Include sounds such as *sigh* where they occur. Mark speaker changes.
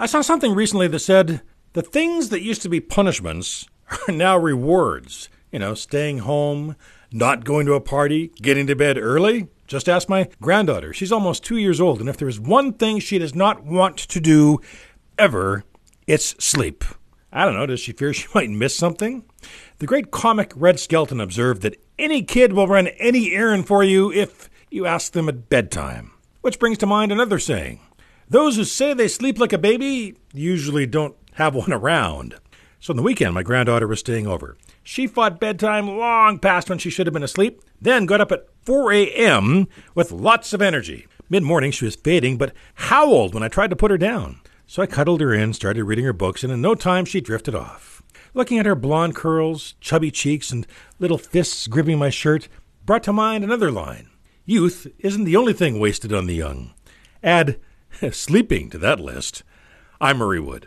Speaker 1: I saw something recently that said the things that used to be punishments are now rewards. You know, staying home, not going to a party, getting to bed early. Just ask my granddaughter. She's almost two years old, and if there is one thing she does not want to do ever, it's sleep. I don't know, does she fear *laughs* she might miss something? The great comic Red Skelton observed that any kid will run any errand for you if you ask them at bedtime. Which brings to mind another saying those who say they sleep like a baby usually don't have one around. So on the weekend, my granddaughter was staying over. She fought bedtime long past when she should have been asleep, then got up at 4 a.m. with lots of energy. Mid morning, she was fading, but howled when I tried to put her down. So I cuddled her in, started reading her books, and in no time she drifted off. Looking at her blonde curls, chubby cheeks, and little fists gripping my shirt brought to mind another line Youth isn't the only thing wasted on the young. Add *laughs* sleeping to that list. I'm Murray Wood.